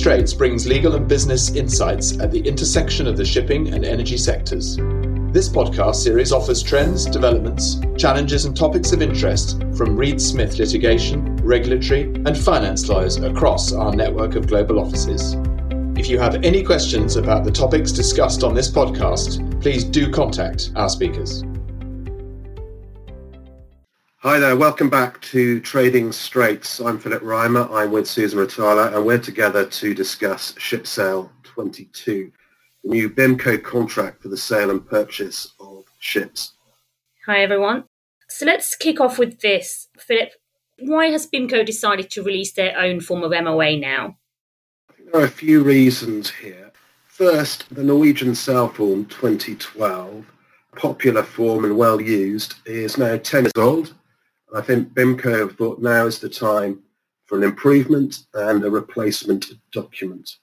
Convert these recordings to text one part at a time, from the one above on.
Straits brings legal and business insights at the intersection of the shipping and energy sectors. This podcast series offers trends, developments, challenges, and topics of interest from Reed Smith litigation, regulatory, and finance lawyers across our network of global offices. If you have any questions about the topics discussed on this podcast, please do contact our speakers. Hi there, welcome back to Trading Straits. I'm Philip Reimer, I'm with Susan Ratala, and we're together to discuss Ship Sale 22 the new BIMCO contract for the sale and purchase of ships. Hi, everyone. So let's kick off with this. Philip, why has BIMCO decided to release their own form of MOA now? I think there are a few reasons here. First, the Norwegian Saleform 2012, popular form and well used, is now 10 years old. I think BIMCO have thought now is the time for an improvement and a replacement document.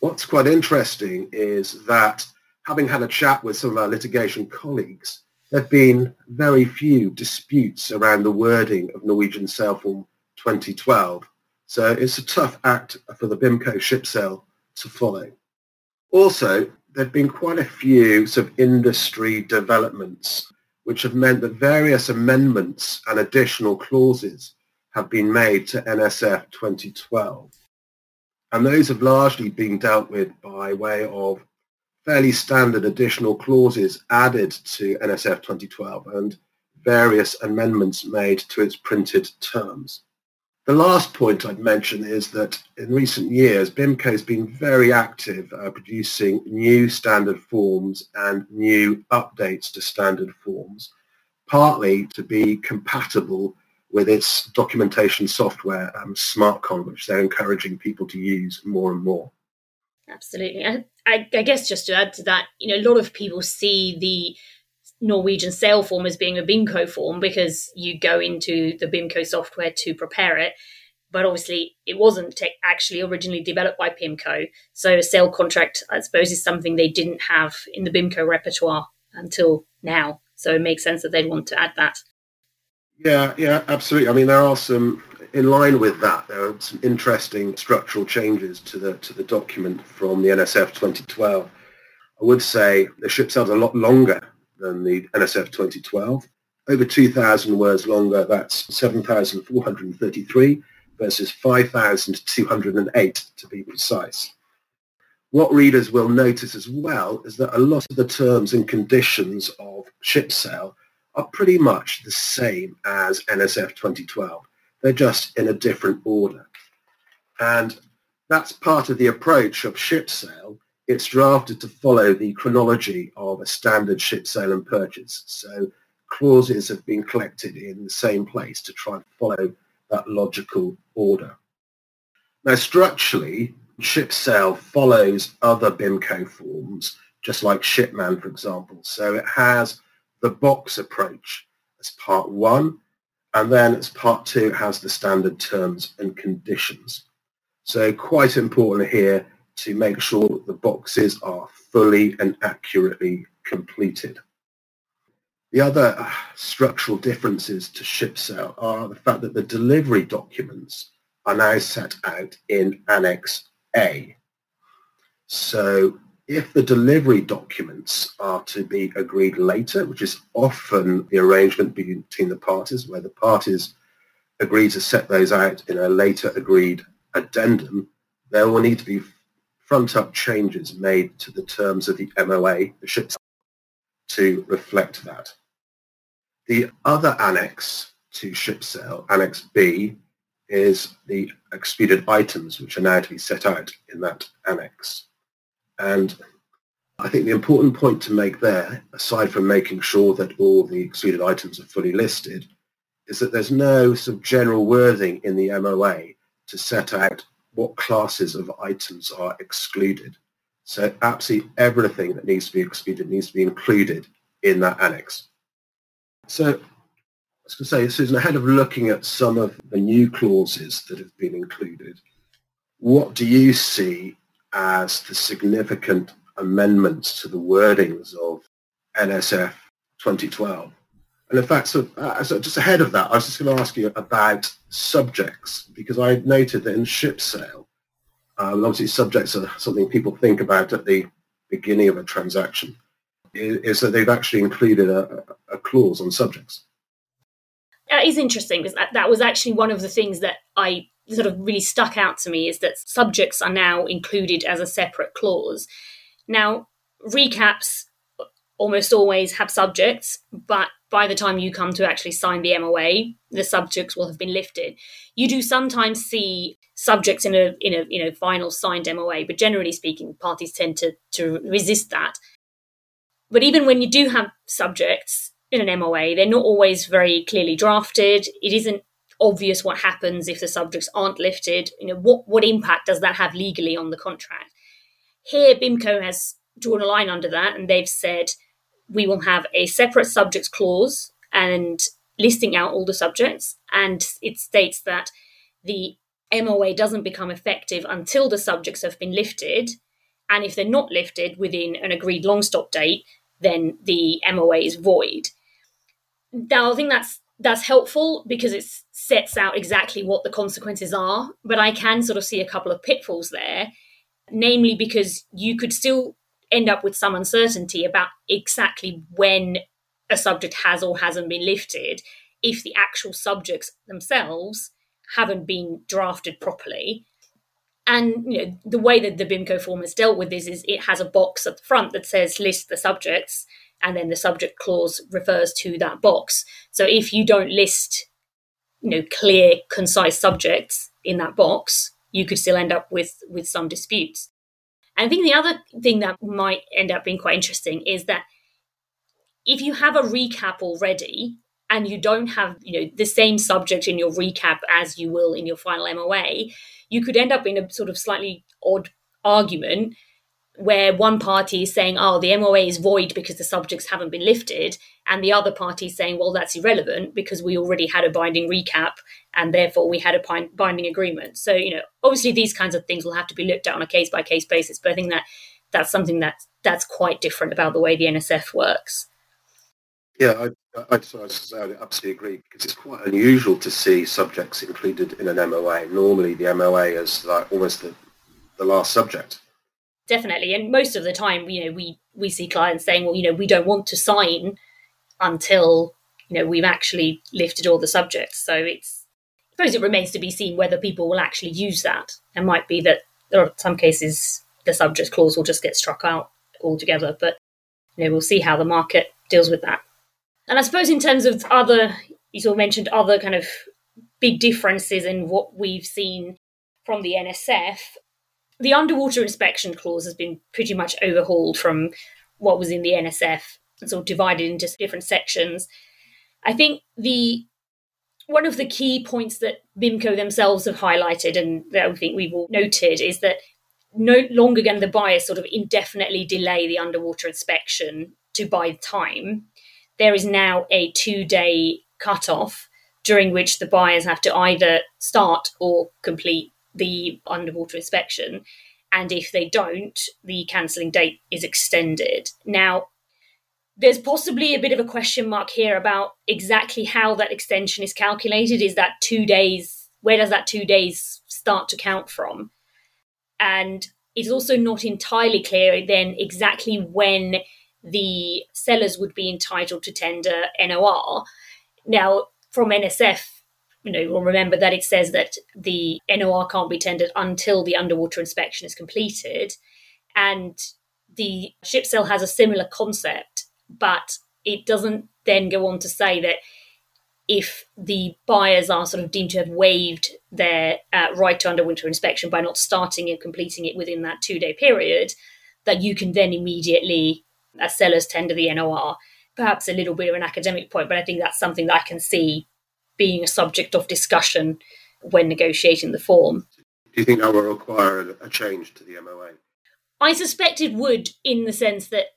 What's quite interesting is that having had a chat with some of our litigation colleagues, there have been very few disputes around the wording of Norwegian Saleform 2012. So it's a tough act for the BIMCO ship sale to follow. Also, there have been quite a few sort of industry developments which have meant that various amendments and additional clauses have been made to NSF 2012. And those have largely been dealt with by way of fairly standard additional clauses added to NSF 2012 and various amendments made to its printed terms. The last point I'd mention is that in recent years, BIMCO has been very active uh, producing new standard forms and new updates to standard forms, partly to be compatible with its documentation software, um, SmartCon, which they're encouraging people to use more and more. Absolutely. I, I, I, guess just to add to that, you know, a lot of people see the Norwegian Saleform as being a BIMCO form because you go into the BIMCO software to prepare it. But obviously, it wasn't actually originally developed by BIMCO. So a sail contract, I suppose, is something they didn't have in the BIMCO repertoire until now. So it makes sense that they'd want to add that. Yeah, yeah, absolutely. I mean, there are some in line with that. There are some interesting structural changes to the to the document from the NSF 2012. I would say the ship sailed a lot longer than the NSF 2012. Over 2,000 words longer. That's 7,433 versus 5,208 to be precise. What readers will notice as well is that a lot of the terms and conditions of ship sale are pretty much the same as NSF 2012. They're just in a different order. And that's part of the approach of ship sale. It's drafted to follow the chronology of a standard ship sale and purchase. So clauses have been collected in the same place to try and follow that logical order. Now, structurally, ship sale follows other BIMCO forms, just like shipman, for example. So it has the box approach as part one, and then as part two it has the standard terms and conditions. So quite important here to make sure that the boxes are fully and accurately completed. The other uh, structural differences to ship sale are the fact that the delivery documents are now set out in Annex A. So if the delivery documents are to be agreed later, which is often the arrangement between the parties, where the parties agree to set those out in a later agreed addendum, there will need to be front-up changes made to the terms of the MOA, the ships, to reflect that. The other annex to ship sale, Annex B, is the excluded items, which are now to be set out in that annex. And I think the important point to make there, aside from making sure that all the excluded items are fully listed, is that there's no sort of general wording in the MOA to set out what classes of items are excluded. So absolutely everything that needs to be excluded needs to be included in that annex. So I was going to say, Susan, ahead of looking at some of the new clauses that have been included, what do you see as the significant amendments to the wordings of NSF 2012. And in fact, so, uh, so just ahead of that, I was just going to ask you about subjects because I noted that in ship sale, Um, obviously, subjects are something people think about at the beginning of a transaction. Is that they've actually included a, a clause on subjects. That is interesting because that, that was actually one of the things that I sort of really stuck out to me is that subjects are now included as a separate clause. Now, recaps almost always have subjects, but by the time you come to actually sign the MOA, the subjects will have been lifted. You do sometimes see subjects in a in a you know final signed MOA, but generally speaking, parties tend to to resist that. But even when you do have subjects in an MOA, they're not always very clearly drafted. It isn't obvious what happens if the subjects aren't lifted. You know, what what impact does that have legally on the contract? Here, BIMCO has drawn a line under that, and they've said we will have a separate subjects clause and listing out all the subjects. And it states that the MOA doesn't become effective until the subjects have been lifted. And if they're not lifted within an agreed long stop date, then the MOA is void. Now, I think that's that's helpful because it sets out exactly what the consequences are. But I can sort of see a couple of pitfalls there, namely because you could still end up with some uncertainty about exactly when a subject has or hasn't been lifted if the actual subjects themselves haven't been drafted properly. And you know, the way that the BIMCO form has dealt with this is it has a box at the front that says list the subjects, and then the subject clause refers to that box. So if you don't list, you know, clear, concise subjects in that box, you could still end up with with some disputes. I think the other thing that might end up being quite interesting is that if you have a recap already and you don't have, you know, the same subject in your recap as you will in your final MOA, you could end up in a sort of slightly odd argument where one party is saying, oh, the MOA is void because the subjects haven't been lifted, and the other party is saying, well, that's irrelevant because we already had a binding recap and therefore we had a binding agreement. So, you know, obviously these kinds of things will have to be looked at on a case by case basis, but I think that that's something that that's quite different about the way the NSF works. Yeah, I, I, I, absolutely agree because it's quite unusual to see subjects included in an MOA. Normally, the MOA is like almost the, the last subject definitely. And most of the time, you know, we we see clients saying, well, you know, we don't want to sign until you know we've actually lifted all the subjects. So it's I suppose it remains to be seen whether people will actually use that. It might be that there are some cases the subject clause will just get struck out altogether, but you know, we'll see how the market deals with that. And I suppose in terms of other, you sort of mentioned other kind of big differences in what we've seen from the NSF the underwater inspection clause has been pretty much overhauled from what was in the NSF and sort of divided into different sections. I think the one of the key points that BIMCO themselves have highlighted and that I think we've all noted is that no longer can the buyer sort of indefinitely delay the underwater inspection to buy time. There is now a two day cut-off during which the buyers have to either start or complete the underwater inspection. And if they don't, the cancelling date is extended. Now, there's possibly a bit of a question mark here about exactly how that extension is calculated. Is that two days? Where does that two days start to count from? And it's also not entirely clear then exactly when the sellers would be entitled to tender NOR. Now, from NSF, you know, we'll remember that it says that the NOR can't be tendered until the underwater inspection is completed. And the ship sale has a similar concept, but it doesn't then go on to say that if the buyers are sort of deemed to have waived their uh, right to underwater inspection by not starting and completing it within that two day period, that you can then immediately, as sellers, tender the NOR. Perhaps a little bit of an academic point, but I think that's something that I can see being a subject of discussion when negotiating the form. Do you think that will require a change to the MOA? I suspect it would, in the sense that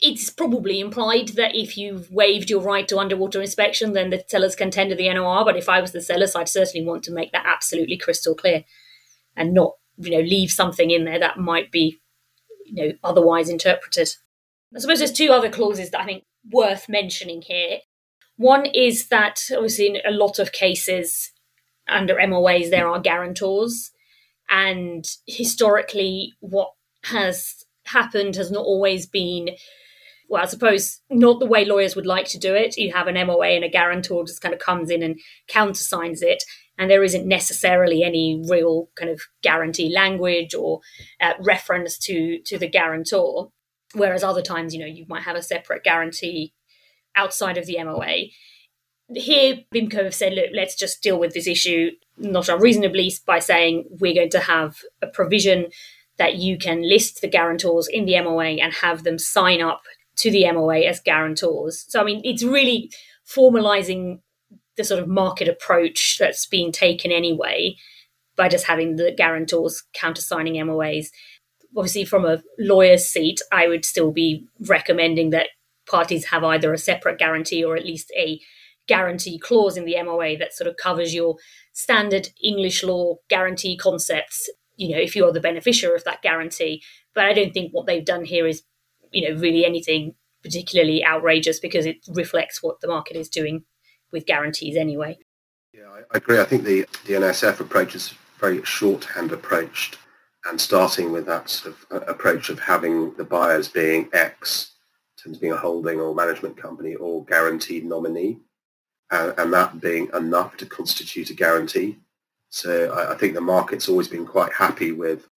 it's probably implied that if you've waived your right to underwater inspection, then the sellers can tender the NOR. But if I was the sellers, I'd certainly want to make that absolutely crystal clear and not, you know, leave something in there that might be, you know, otherwise interpreted. I suppose there's two other clauses that I think worth mentioning here. One is that obviously in a lot of cases under MOAs there are guarantors, And historically, what has happened has not always been well, I suppose not the way lawyers would like to do it. You have an MOA and a guarantor just kind of comes in and countersigns it, and there isn't necessarily any real kind of guarantee language or uh, reference to to the guarantor. Whereas other times, you know, you might have a separate guarantee outside of the MOA. Here, BIMCO have said, look, let's just deal with this issue not unreasonably by saying we're going to have a provision that you can list the guarantors in the MOA and have them sign up to the MOA as guarantors. So, I mean, it's really formalizing the sort of market approach that's being taken anyway by just having the guarantors countersigning MOAs. Obviously, from a lawyer's seat, I would still be recommending that parties have either a separate guarantee or at least a guarantee clause in the MOA that sort of covers your standard English law guarantee concepts, you know, if you're the beneficiary of that guarantee. But I don't think what they've done here is you know really anything particularly outrageous because it reflects what the market is doing with guarantees anyway. Yeah, I agree. I think the, the NSF approach is very shorthand approach and starting with that sort of uh, approach of having the buyers being X, of being a holding or management company or guaranteed nominee, and, and that being enough to constitute a guarantee. So I, I think the market's always been quite happy with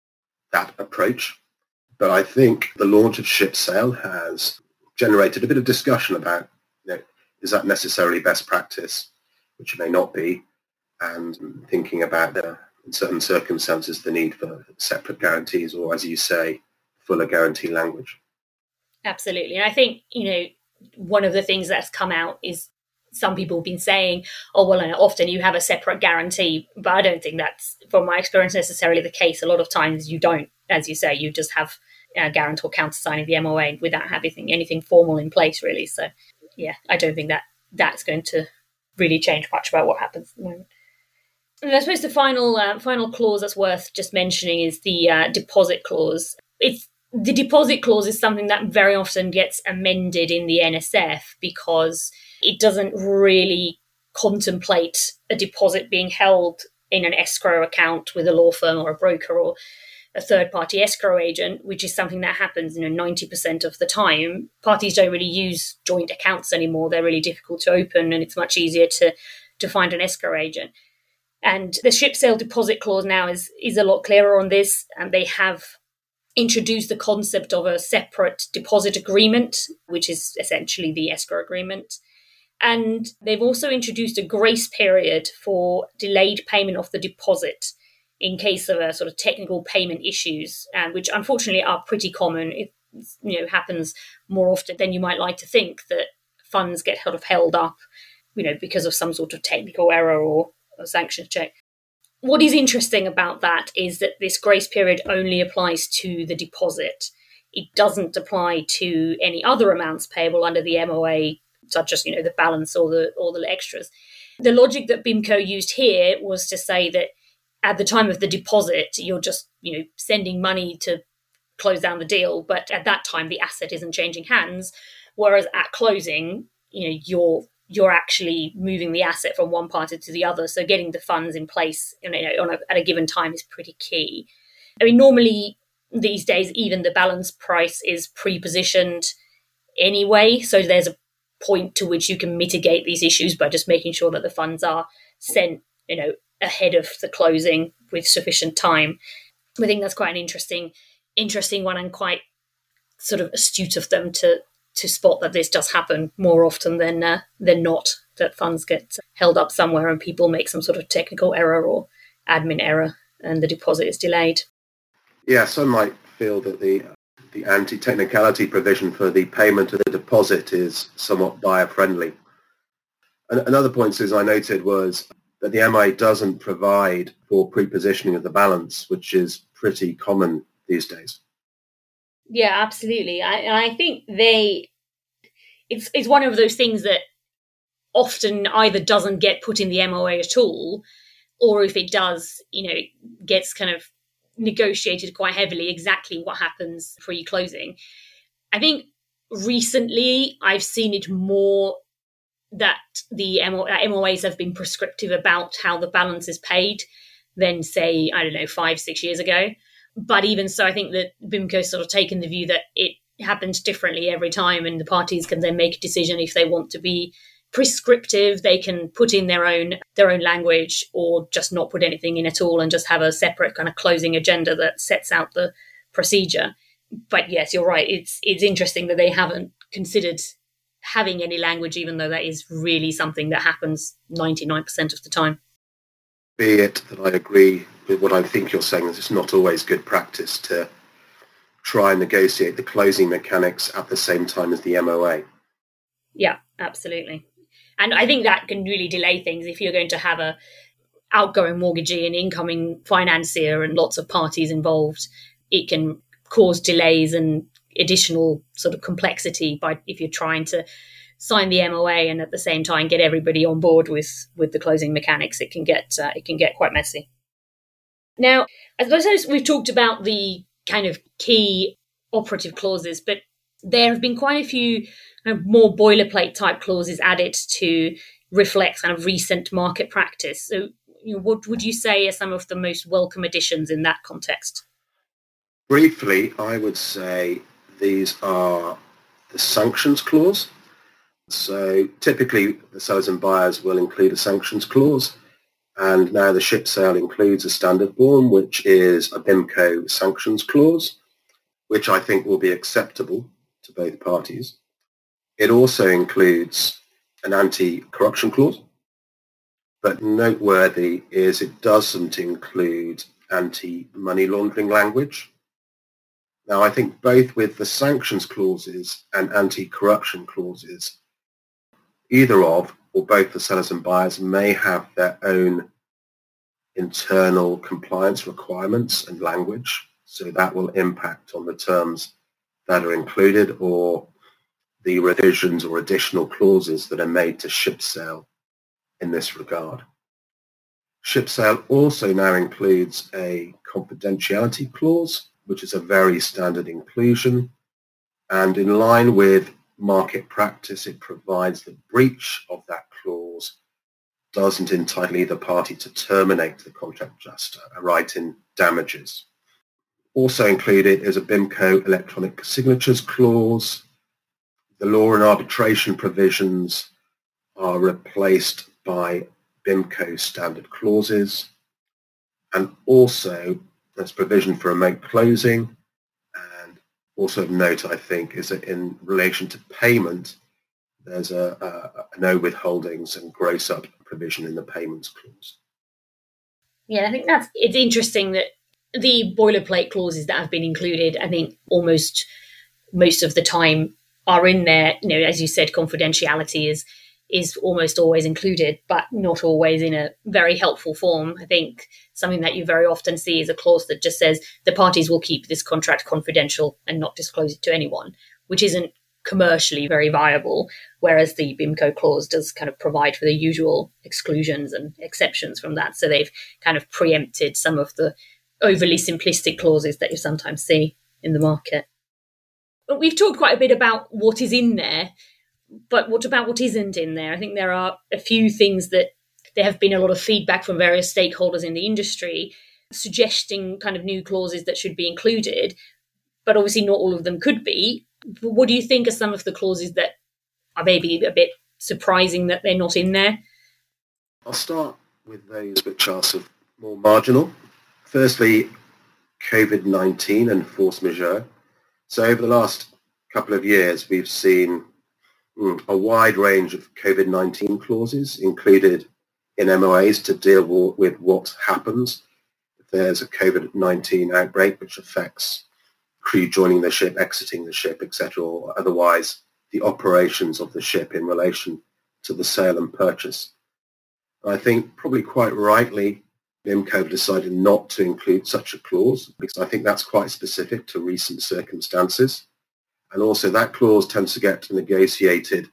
that approach. But I think the launch of Ship Sale has generated a bit of discussion about, you know, is that necessarily best practice, which it may not be, and thinking about the, in certain circumstances the need for separate guarantees or, as you say, fuller guarantee language. Absolutely. And I think, you know, one of the things that's come out is some people have been saying, oh, well, often you have a separate guarantee, but I don't think that's, from my experience, necessarily the case. A lot of times you don't, as you say, you just have uh, guarantor countersigning the MOA without having anything formal in place, really. So, yeah, I don't think that that's going to really change much about what happens at the moment. And I suppose the final uh, final clause that's worth just mentioning is the uh, deposit clause. It's the deposit clause is something that very often gets amended in the NSF because it doesn't really contemplate a deposit being held in an escrow account with a law firm or a broker or a third party escrow agent, which is something that happens, you know, 90% of the time. Parties don't really use joint accounts anymore. They're really difficult to open and it's much easier to, to find an escrow agent. And the ship sale deposit clause now is, is a lot clearer on this. And they have introduced the concept of a separate deposit agreement, which is essentially the escrow agreement. And they've also introduced a grace period for delayed payment of the deposit in case of a sort of technical payment issues, and which unfortunately are pretty common. It you know happens more often than you might like to think that funds get sort of held up, you know, because of some sort of technical error or a sanctions check. What is interesting about that is that this grace period only applies to the deposit. It doesn't apply to any other amounts payable under the MOA, such as you know the balance or the or the extras. The logic that BIMCO used here was to say that at the time of the deposit, you're just, you know, sending money to close down the deal, but at that time the asset isn't changing hands. Whereas at closing, you know, you're you're actually moving the asset from one party to the other. So getting the funds in place you know, a, at a given time is pretty key. I mean, normally these days, even the balance price is pre-positioned anyway. So there's a point to which you can mitigate these issues by just making sure that the funds are sent, you know, ahead of the closing with sufficient time. I think that's quite an interesting, interesting one, and quite sort of astute of them to to spot that this does happen more often than uh, than not. That funds get held up somewhere and people make some sort of technical error or admin error, and the deposit is delayed. Yeah, some might feel that the the anti-technicality provision for the payment of the deposit is somewhat buyer friendly. Another point, as I noted, was that the MI doesn't provide for pre-positioning of the balance, which is pretty common these days. Yeah, absolutely. I, I think they, it's it's one of those things that often either doesn't get put in the MOA at all, or if it does, you know, gets kind of negotiated quite heavily exactly what happens pre-closing. I think recently I've seen it more that the MOAs have been prescriptive about how the balance is paid. than say, I don't know, five, six years ago. But even so, I think that BIMCO's sort of taken the view that it happens differently every time, and the parties can then make a decision if they want to be prescriptive. They can put in their own their own language, or just not put anything in at all, and just have a separate kind of closing agenda that sets out the procedure. But yes, you're right. It's it's interesting that they haven't considered having any language, even though that is really something that happens 99% of the time. Be it that I agree what I think you're saying, is it's not always good practice to try and negotiate the closing mechanics at the same time as the MOA. Yeah, absolutely. And I think that can really delay things if you're going to have a outgoing mortgagee and incoming financier and lots of parties involved. It can cause delays and additional sort of complexity by if you're trying to sign the MOA and at the same time get everybody on board with with the closing mechanics. It can get uh, it can get quite messy. Now, as I suppose we've talked about the kind of key operative clauses, but there have been quite a few kind of more boilerplate type clauses added to reflect kind of recent market practice. So, you know, what would you say are some of the most welcome additions in that context? Briefly, I would say these are the sanctions clause. So typically the sellers and buyers will include a sanctions clause. And now the ship sale includes a standard form, which is a BIMCO sanctions clause, which I think will be acceptable to both parties. It also includes an anti-corruption clause, but noteworthy is it doesn't include anti-money laundering language. Now, I think both with the sanctions clauses and anti-corruption clauses, either of or both the sellers and buyers may have their own internal compliance requirements and language. So that will impact on the terms that are included or the revisions or additional clauses that are made to ship sale in this regard. Ship sale also now includes a confidentiality clause, which is a very standard inclusion. And in line with market practice, it provides the breach of that clause doesn't entitle either party to terminate the contract just a right in damages. Also included is a BIMCO electronic signatures clause. The law and arbitration provisions are replaced by BIMCO standard clauses. And also there's provision for remote closing also of note, I think, is that in relation to payment, there's a, a, a no withholdings and gross up provision in the payments clause. Yeah, I think that's it's interesting that the boilerplate clauses that have been included, I think almost most of the time are in there. You know, as you said, confidentiality is is almost always included, but not always in a very helpful form. I think something that you very often see is a clause that just says the parties will keep this contract confidential and not disclose it to anyone, which isn't commercially very viable. Whereas the BIMCO clause does kind of provide for the usual exclusions and exceptions from that. So they've kind of preempted some of the overly simplistic clauses that you sometimes see in the market. But we've talked quite a bit about what is in there but what about what isn't in there? I think there are a few things that there have been a lot of feedback from various stakeholders in the industry suggesting kind of new clauses that should be included, but obviously not all of them could be. What do you think are some of the clauses that are maybe a bit surprising that they're not in there? I'll start with those which are sort of more marginal. Firstly, COVID-19 and force majeure. So over the last couple of years, we've seen a wide range of COVID-19 clauses included in MOAs to deal with what happens if there's a COVID-19 outbreak which affects crew joining the ship, exiting the ship, etc., or otherwise the operations of the ship in relation to the sale and purchase. I think probably quite rightly, BIMCO decided not to include such a clause because I think that's quite specific to recent circumstances. And also that clause tends to get negotiated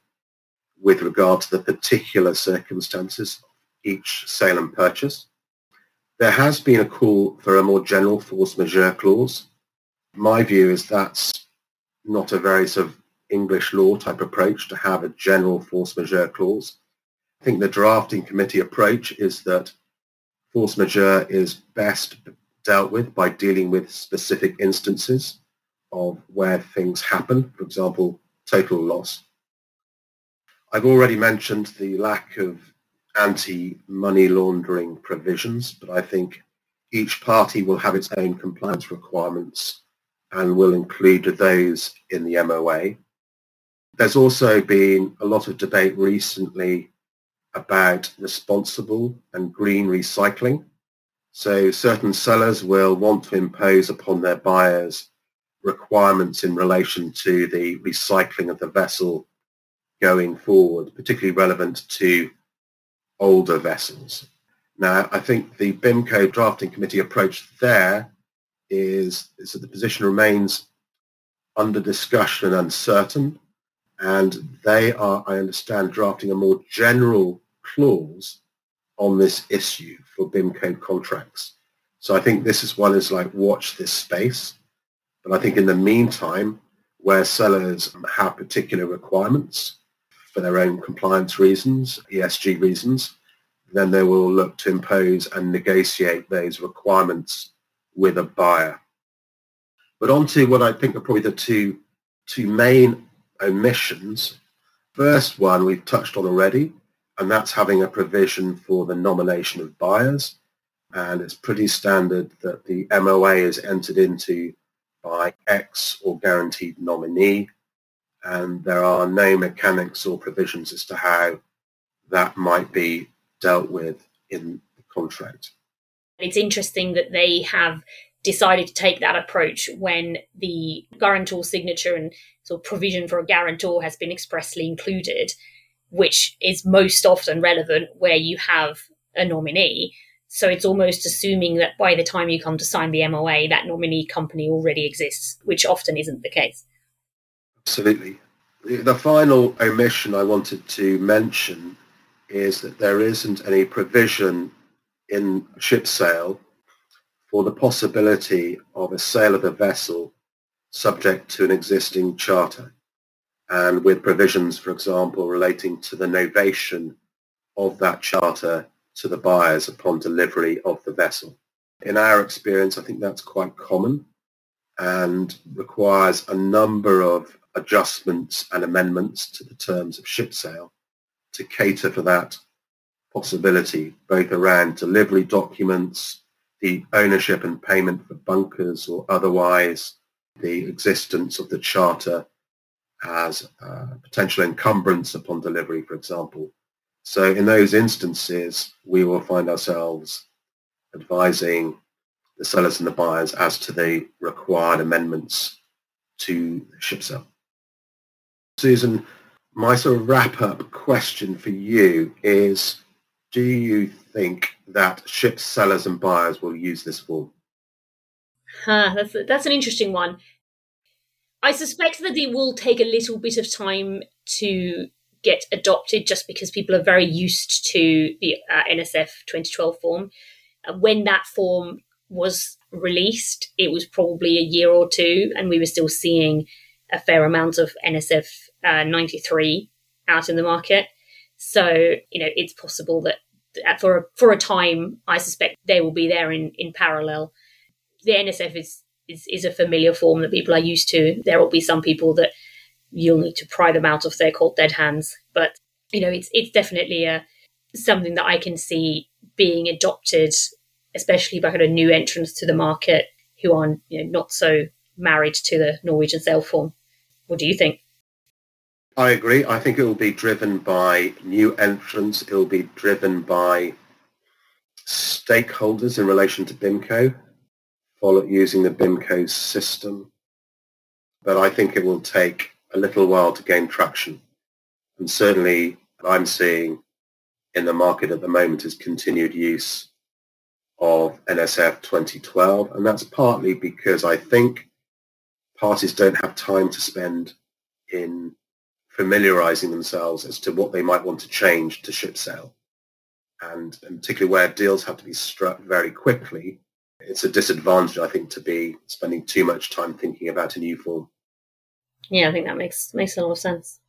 with regard to the particular circumstances of each sale and purchase. There has been a call for a more general force majeure clause. My view is that's not a very sort of English law type approach to have a general force majeure clause. I think the drafting committee approach is that Force majeure is best dealt with by dealing with specific instances of where things happen, for example, total loss. I've already mentioned the lack of anti-money laundering provisions, but I think each party will have its own compliance requirements and will include those in the MOA. There's also been a lot of debate recently about responsible and green recycling. So certain sellers will want to impose upon their buyers requirements in relation to the recycling of the vessel going forward, particularly relevant to older vessels. Now, I think the BIMCO drafting committee approach there is, is that the position remains under discussion and uncertain, and they are, I understand, drafting a more general clause on this issue for BIMCO contracts. So I think this is one is like watch this space. But I think in the meantime, where sellers have particular requirements for their own compliance reasons, ESG reasons, then they will look to impose and negotiate those requirements with a buyer. But on to what I think are probably the two, two main omissions. First one we've touched on already, and that's having a provision for the nomination of buyers. And it's pretty standard that the MOA is entered into by X or guaranteed nominee, and there are no mechanics or provisions as to how that might be dealt with in the contract. It's interesting that they have decided to take that approach when the guarantor signature and sort of provision for a guarantor has been expressly included, which is most often relevant where you have a nominee. So it's almost assuming that by the time you come to sign the MOA, that nominee company already exists, which often isn't the case. Absolutely. The final omission I wanted to mention is that there isn't any provision in ship sale for the possibility of a sale of a vessel subject to an existing charter and with provisions, for example, relating to the novation of that charter to the buyers upon delivery of the vessel. In our experience, I think that's quite common and requires a number of adjustments and amendments to the terms of ship sale to cater for that possibility, both around delivery documents, the ownership and payment for bunkers or otherwise, the existence of the charter as a potential encumbrance upon delivery, for example. So in those instances, we will find ourselves advising the sellers and the buyers as to the required amendments to ship sale. Susan, my sort of wrap-up question for you is, do you think that ship sellers and buyers will use this form? Huh, that's, that's an interesting one. I suspect that it will take a little bit of time to get adopted just because people are very used to the uh, NSF 2012 form. Uh, when that form was released, it was probably a year or two, and we were still seeing a fair amount of NSF uh, 93 out in the market. So, you know, it's possible that for a, for a time, I suspect they will be there in, in parallel. The NSF is, is, is a familiar form that people are used to. There will be some people that you'll need to pry them out of their cold dead hands. But, you know, it's, it's definitely a, something that I can see being adopted, especially by kind of new entrants to the market who are you know, not so married to the Norwegian Saleform. What do you think? I agree. I think it will be driven by new entrants. It will be driven by stakeholders in relation to BIMCO, follow using the BIMCO system. But I think it will take a little while to gain traction. And certainly I'm seeing in the market at the moment is continued use of NSF 2012. And that's partly because I think parties don't have time to spend in familiarizing themselves as to what they might want to change to ship sale. And, and particularly where deals have to be struck very quickly, it's a disadvantage, I think, to be spending too much time thinking about a new form. Yeah, I think that makes makes a lot of sense.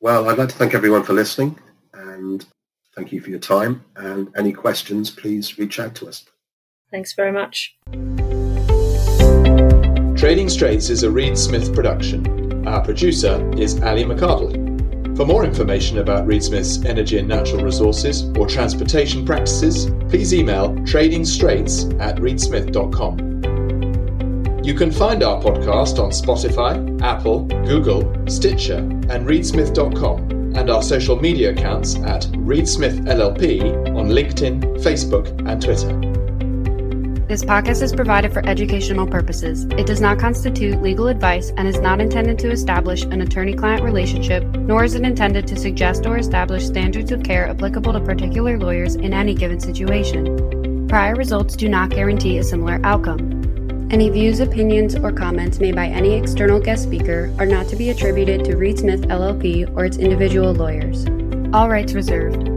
Well, I'd like to thank everyone for listening, and Thank you for your time and any questions, please reach out to us. Thanks very much. Trading Straits is a Reed Smith production. Our producer is Ali McCardell. For more information about Reed Smith's energy and natural resources or transportation practices, please email tradingstraits at reedsmith.com. You can find our podcast on Spotify, Apple, Google, Stitcher, and reedsmith.com, and our social media accounts at Reedsmith LLP on LinkedIn, Facebook, and Twitter. This podcast is provided for educational purposes. It does not constitute legal advice and is not intended to establish an attorney client relationship, nor is it intended to suggest or establish standards of care applicable to particular lawyers in any given situation. Prior results do not guarantee a similar outcome. Any views, opinions, or comments made by any external guest speaker are not to be attributed to Reed Smith LLP or its individual lawyers. All rights reserved.